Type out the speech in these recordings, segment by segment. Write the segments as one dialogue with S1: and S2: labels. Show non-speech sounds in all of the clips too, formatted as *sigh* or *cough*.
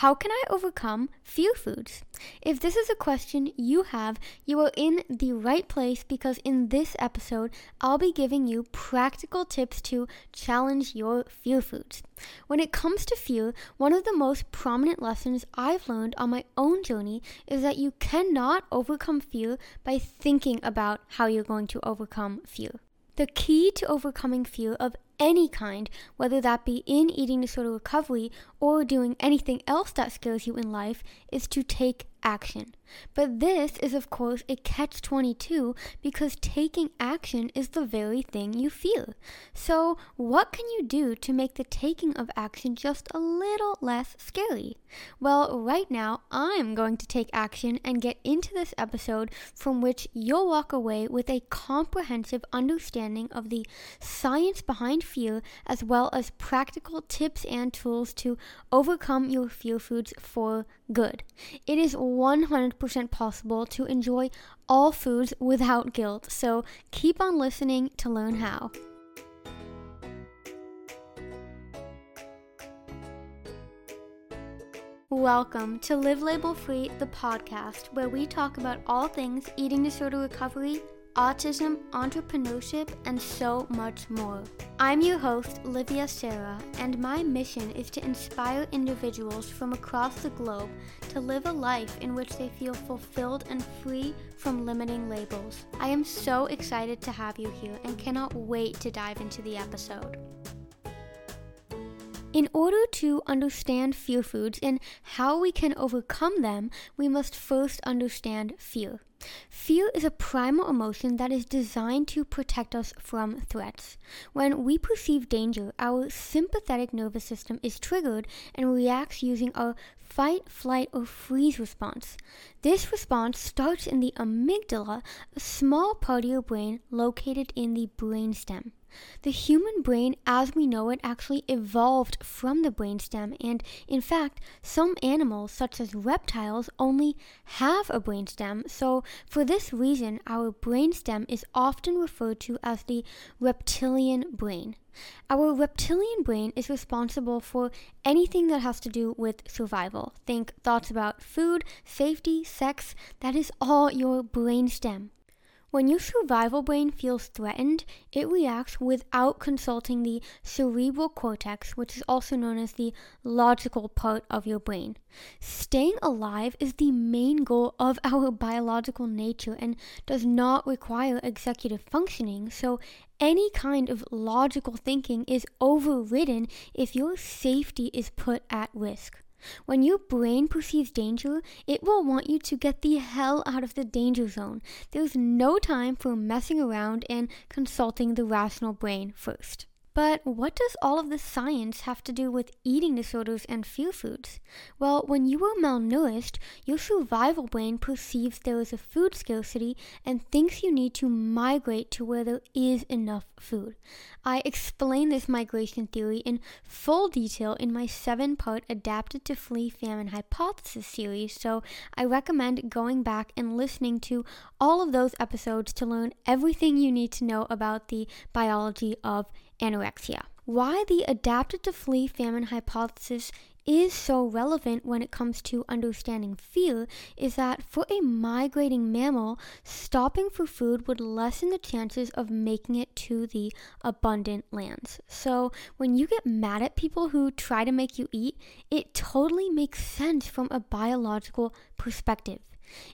S1: How can I overcome fear foods? If this is a question you have, you are in the right place because in this episode, I'll be giving you practical tips to challenge your fear foods. When it comes to fear, one of the most prominent lessons I've learned on my own journey is that you cannot overcome fear by thinking about how you're going to overcome fear. The key to overcoming fear of any kind, whether that be in eating disorder recovery or doing anything else that scares you in life, is to take action. But this is, of course, a catch 22 because taking action is the very thing you fear. So, what can you do to make the taking of action just a little less scary? Well, right now, I'm going to take action and get into this episode from which you'll walk away with a comprehensive understanding of the science behind fear as well as practical tips and tools to overcome your fear foods for good. It is 100% possible to enjoy all foods without guilt, so keep on listening to learn how. Welcome to Live Label Free, the podcast, where we talk about all things eating disorder recovery autism, entrepreneurship, and so much more. I'm your host, Livia Sarah, and my mission is to inspire individuals from across the globe to live a life in which they feel fulfilled and free from limiting labels. I am so excited to have you here and cannot wait to dive into the episode. In order to understand fear foods and how we can overcome them, we must first understand fear. Fear is a primal emotion that is designed to protect us from threats. When we perceive danger, our sympathetic nervous system is triggered and reacts using our fight, flight, or freeze response. This response starts in the amygdala, a small part of your brain located in the brainstem. The human brain as we know it actually evolved from the brainstem, and in fact, some animals, such as reptiles, only have a brainstem. So, for this reason, our brainstem is often referred to as the reptilian brain. Our reptilian brain is responsible for anything that has to do with survival. Think thoughts about food, safety, sex, that is all your brainstem. When your survival brain feels threatened, it reacts without consulting the cerebral cortex, which is also known as the logical part of your brain. Staying alive is the main goal of *laughs* our biological nature and does not require executive functioning, so any kind of logical thinking is overridden if your safety is put at risk. When your brain perceives danger, it will want you to get the hell out of the danger zone. There's no time for messing around and consulting the rational brain first. But what does all of this science have to do with eating disorders and fear foods? Well, when you are malnourished, your survival brain perceives there is a food scarcity and thinks you need to migrate to where there is enough food. I explain this migration theory in full detail in my seven part Adapted to Flee Famine Hypothesis series, so I recommend going back and listening to all of those episodes to learn everything you need to know about the biology of anorexia. Why the adapted to flee famine hypothesis is so relevant when it comes to understanding fear is that for a migrating mammal, stopping for food would lessen the chances of making it to the abundant lands. So, when you get mad at people who try to make you eat, it totally makes sense from a biological perspective.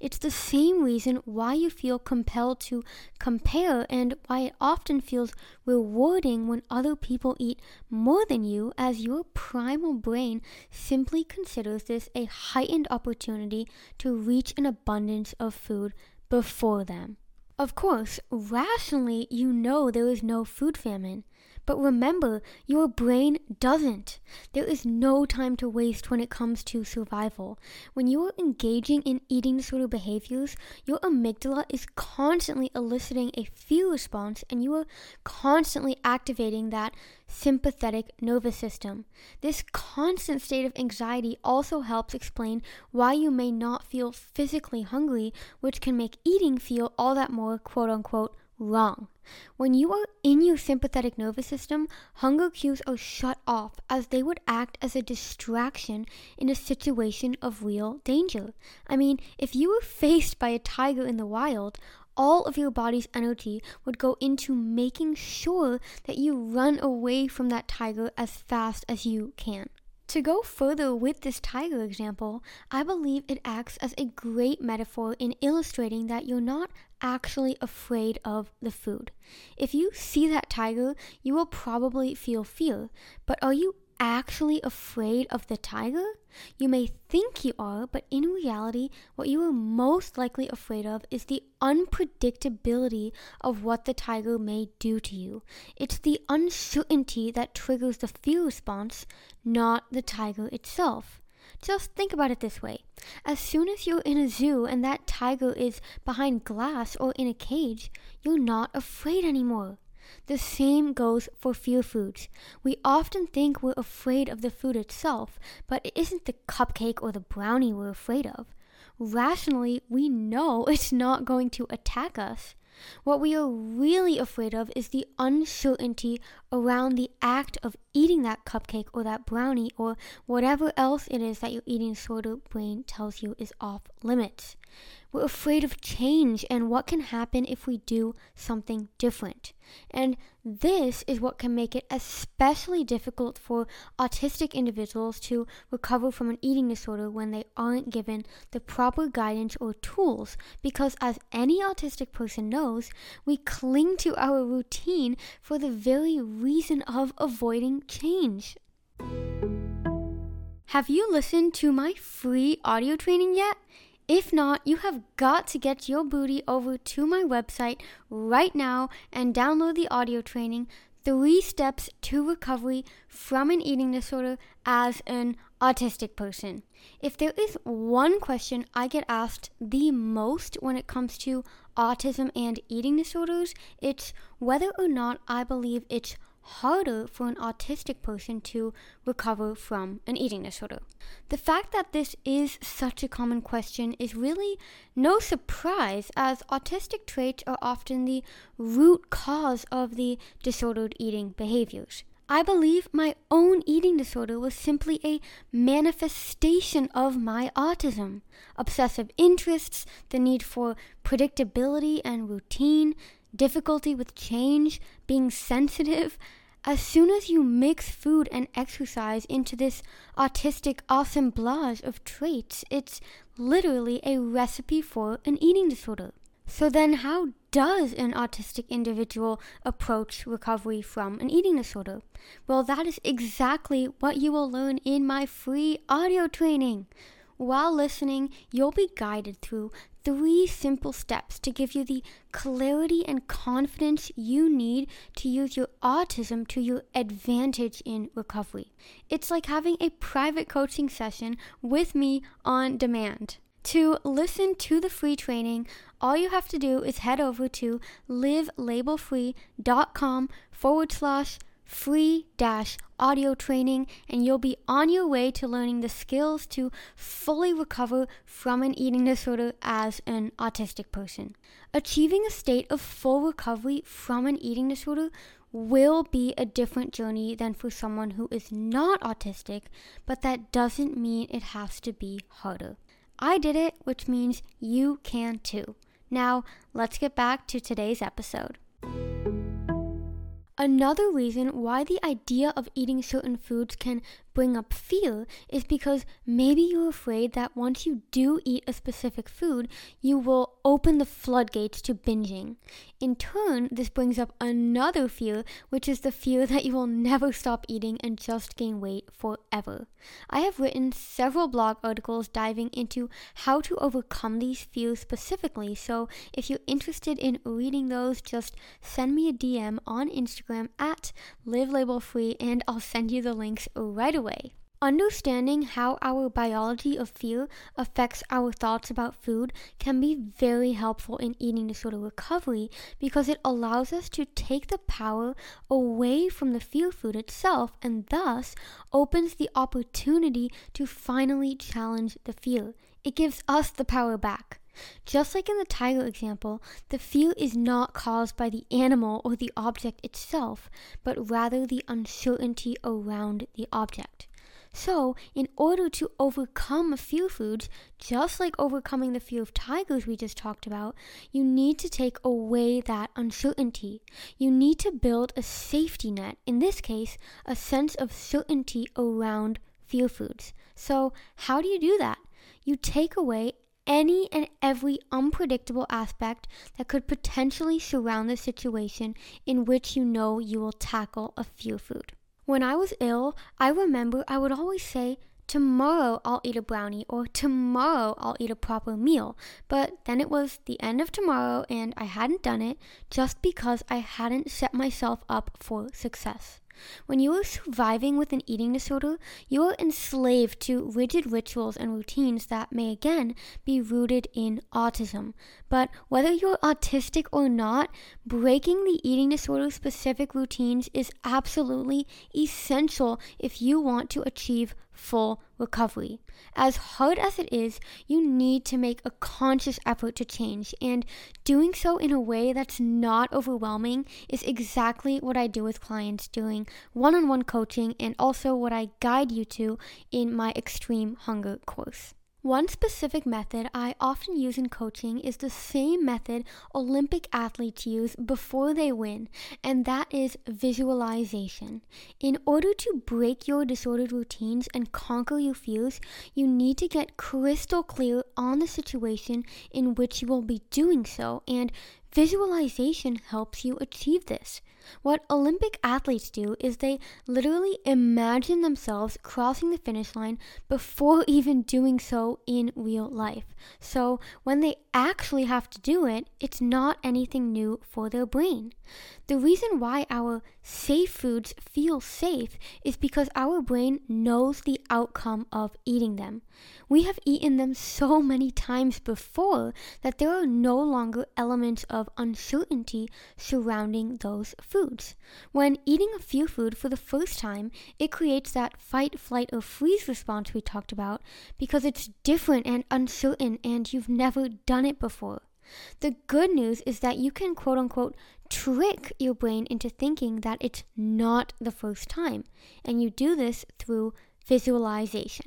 S1: It's the same reason why you feel compelled to compare and why it often feels rewarding when other people eat more than you, as your primal brain simply considers this a heightened opportunity to reach an abundance of food before them. Of course, rationally, you know there is no food famine. But remember, your brain doesn't. There is no time to waste when it comes to survival. When you are engaging in eating disorder behaviors, your amygdala is constantly eliciting a fear response and you are constantly activating that sympathetic nervous system. This constant state of anxiety also helps explain why you may not feel physically hungry, which can make eating feel all that more quote unquote wrong. When you are in your sympathetic nervous system, hunger cues are shut off as they would act as a distraction in a situation of real danger. I mean, if you were faced by a tiger in the wild, all of your body's energy would go into making sure that you run away from that tiger as fast as you can. To go further with this tiger example, I believe it acts as a great metaphor in illustrating that you're not actually afraid of the food. If you see that tiger, you will probably feel fear, but are you actually afraid of the tiger? You may think you are, but in reality, what you are most likely afraid of is the unpredictability of what the tiger may do to you. It's the uncertainty that triggers the fear response, not the tiger itself. Just think about it this way. As soon as you're in a zoo and that tiger is behind glass or in a cage, you're not afraid anymore. The same goes for fear foods. We often think we're afraid of the food itself, but it isn't the cupcake or the brownie we're afraid of. Rationally, we know *laughs* it's not going to attack us. What we are really afraid of is the uncertainty around the act of eating that cupcake or that brownie or whatever else it is that your eating disorder brain tells you is off limits. We're afraid of change and what can happen if we do something different. And this is what can make it especially difficult for autistic individuals to recover from an eating disorder when they aren't given the proper guidance or tools. Because, as any autistic person knows, we cling to our routine for the very reason of avoiding change. Have you listened to my free audio training yet? If not, you have got to get your booty over to my website right now and download the audio training Three Steps to Recovery from an Eating Disorder as an Autistic Person. If there is one question I get asked the most when it comes to autism and eating disorders, it's whether or not I believe it's harder for an autistic person to recover from an eating disorder. The fact that this is such a common question is really no surprise, as autistic traits are often the root cause of the disordered eating behaviors. I believe my own eating disorder was simply a manifestation of my autism. Obsessive interests, the need for predictability and routine, difficulty with change, being sensitive. As soon as you mix food and exercise into this autistic assemblage of traits, it's literally a recipe for an eating disorder. So, then how does an autistic individual approach recovery from an eating disorder? Well, that is exactly what you will learn in my free audio training. While listening, you'll be guided through three simple steps to give you the clarity and confidence you need to use your autism to your advantage in recovery. It's like having a private coaching session with me on demand. To listen to the free training, all you have to do is head over to livelabelfree.com forward slash free dash audio training, and you'll be on your way to learning the skills to fully recover from an eating disorder as an autistic person. Achieving a state of full recovery from an eating disorder will be a different journey than for someone who is not autistic, but that doesn't mean it has to be harder. I did it, which means you can too. Now, let's get back to today's episode. Another reason why the idea of eating certain foods can bring up fear is because maybe you're afraid that once you do eat a specific food, you will open the floodgates to binging. In turn, this brings up another fear, which is the fear that you will never stop eating and just gain weight forever. I have written several blog articles diving into how to overcome these fears specifically, so if you're interested in reading those, just send me a DM on Instagram at livelabelfree and I'll send you the links right away Understanding how our biology of fear affects our thoughts about food can be very helpful in eating disorder recovery because it allows us to take the power away from the fear food itself and thus opens the opportunity to finally challenge the fear. It gives us the power back. Just like in the tiger example, the fear is not caused by the animal or the object itself, but rather the uncertainty around the object. So, in order to overcome fear foods, just like overcoming the fear of tigers we just talked about, you need to take away that uncertainty. You need to build a safety net, in this case, a sense of certainty around fear foods. So, how do you do that? You take away any and every unpredictable aspect that could potentially surround the situation in which you know you will tackle a fear food. When I was ill, I remember I would always say, Tomorrow I'll eat a brownie, or tomorrow I'll eat a proper meal. But then it was the end of tomorrow and I hadn't done it just because I hadn't set myself up for success. When you are surviving with an eating disorder, you are enslaved to rigid rituals and routines that may again be rooted in autism. But whether you're autistic or not, breaking the eating disorder specific routines is absolutely essential if you want to achieve full recovery. As hard as it is, you need to make a conscious effort to change, and doing so in a way that's not overwhelming is exactly what I do with clients doing one on one coaching and also what I guide you to in my Extreme Hunger course. One specific method I often use in coaching is the same method Olympic athletes use before they win, and that is visualization. In order to break your disordered routines and conquer your fears, you need to get crystal clear on the situation in which you will be doing so, and visualization helps you achieve this. What Olympic athletes do is they literally imagine themselves crossing the finish line before *laughs* even doing so in real life. So when they actually have to do it, it's not anything new for their brain. The reason why our safe foods feel safe is because our brain knows the outcome of eating them. We have eaten them so many times before that there are no longer elements of uncertainty surrounding those foods. When eating a fear food for the first time, it creates that fight, flight, or freeze response we talked about because it's different and uncertain and you've never done it before. The good news is that you can quote unquote trick your brain into thinking that it's not the first time, and you do this through visualization.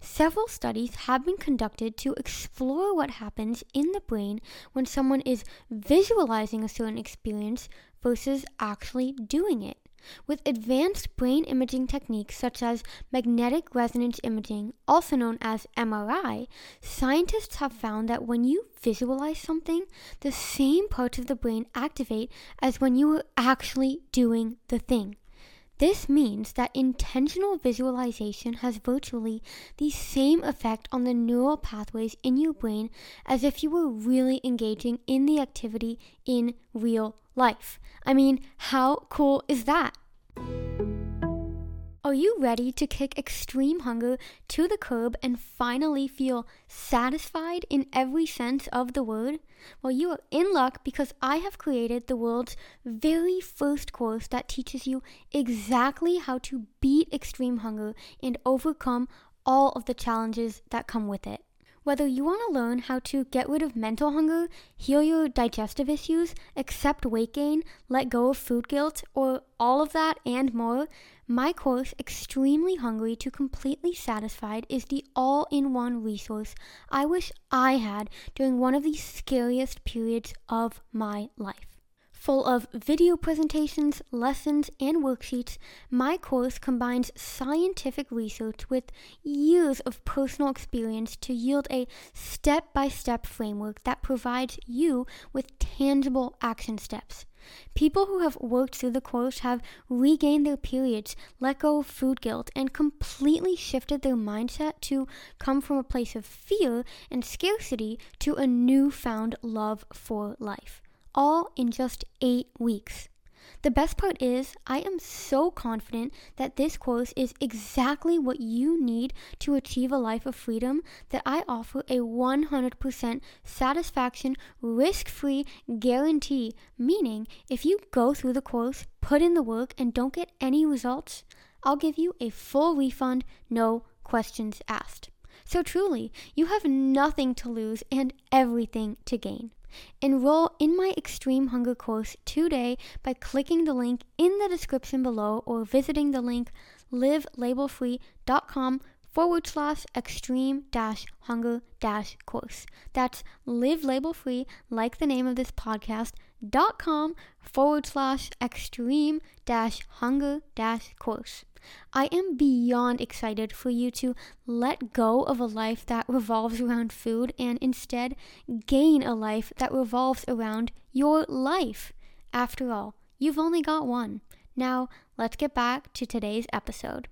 S1: Several studies have been conducted to explore what happens in the brain when someone is visualizing a certain experience versus actually doing it. With advanced brain imaging techniques such as magnetic resonance imaging, also known as MRI, scientists have found that when you visualize something, the same parts of the brain activate as when you are actually doing the thing. This means that intentional visualization has virtually the same effect on the neural pathways in your brain as if you were really engaging in the activity in real life. I mean, how cool is that? Are you ready to kick extreme hunger to the curb and finally feel satisfied in every sense of the word? Well, you are in luck because I have created the world's very first course that teaches you exactly how to beat extreme hunger and overcome all of the challenges that come with it. Whether you want to learn how to get rid of mental hunger, heal your digestive issues, accept weight gain, let go of food guilt, or all of that and more, my course, Extremely Hungry to Completely Satisfied, is the all in one resource I wish I had during one of the scariest periods of my life. Full of video presentations, lessons, and worksheets, my course combines scientific research with years of personal experience to yield a step by step framework that provides you with tangible action steps. People who have worked through the course have regained their periods, let go of food guilt, and completely shifted their mindset to come from a place of fear and scarcity to a newfound love for life. All in just eight weeks. The best part is, I am so confident that this course is exactly what you need to achieve a life of freedom that I offer a 100% satisfaction, risk free guarantee. Meaning, if you go through the course, put in the work, and don't get any results, I'll give you a full refund, no questions asked. So truly, you have nothing to lose and everything to gain. Enroll in my Extreme Hunger course today by clicking the link in the description below or visiting the link livelabelfree.com forward slash extreme dash hunger dash course. That's live label free, like the name of this podcast, dot com forward slash extreme dash hunger dash course. I am beyond excited for you to let go of a life that revolves around food and instead gain a life that revolves around your life. After all, you've only got one. Now, let's get back to today's episode.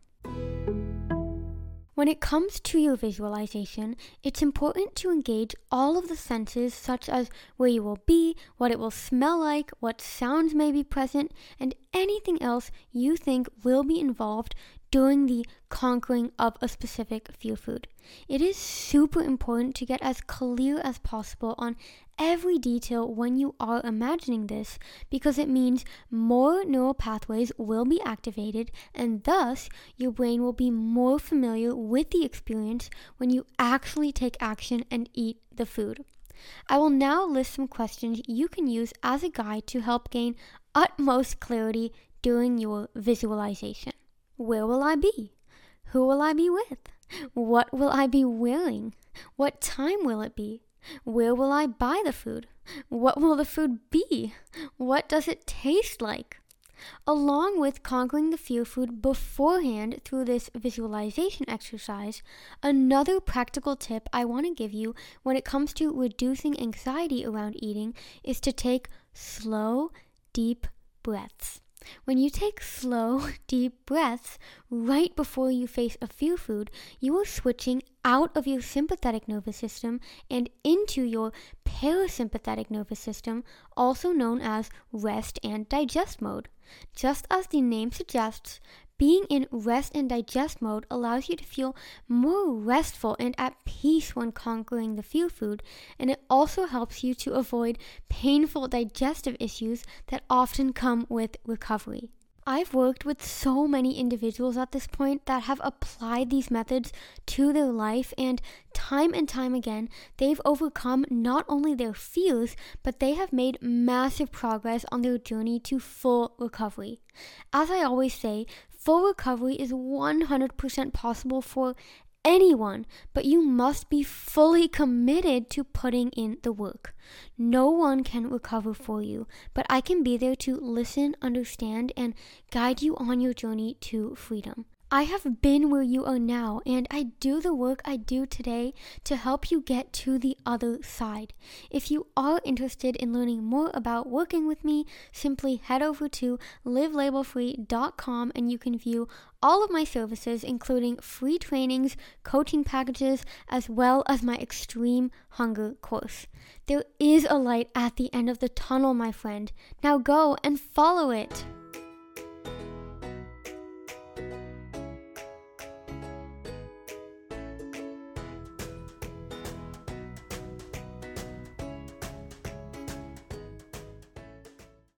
S1: When it comes to your visualization, it's important to engage all of the senses, such as where you will be, what it will smell like, what sounds may be present, and anything else you think will be involved during the conquering of a specific fear food. It is super important to get as clear as possible on every detail when you are imagining this because it means more neural pathways will be activated and thus your brain will be more familiar with the experience when you actually take action and eat the food. I will now list some questions you can use as a guide to help gain utmost clarity during your visualization. Where will I be? Who will I be with? What will I be wearing? What time will it be? Where will I buy the food? What will the food be? What does it taste like? Along with conquering the fear food beforehand through this visualization exercise, another practical tip I want to give you when it comes to reducing anxiety around eating is to take slow, deep breaths. When you take slow, *laughs* deep breaths right before you face a fear food, you are switching out of your sympathetic nervous system and into your parasympathetic nervous system, also known as rest and digest mode. Just as the name suggests, being in rest and digest mode allows you to feel more restful and at peace when conquering the fear food, and it also helps you to avoid painful digestive issues that often come with recovery. I've worked with so many individuals at this point that have applied these methods to their life, and time and time again, they've overcome not only their fears, but they have made massive progress on their journey to full recovery. As I always say, full recovery is 100% possible for anyone, but you must be fully committed to putting in the work. No one can recover for you, but I can be there to listen, understand, and guide you on your journey to freedom. I have been where you are now, and I do the work I do today to help you get to the other side. If you are interested in learning more about working with me, simply head over to livelabelfree.com and you can view all of my services, including free trainings, coaching packages, as well as my extreme hunger course. There is a light at the end of the tunnel, my friend. Now go and follow it.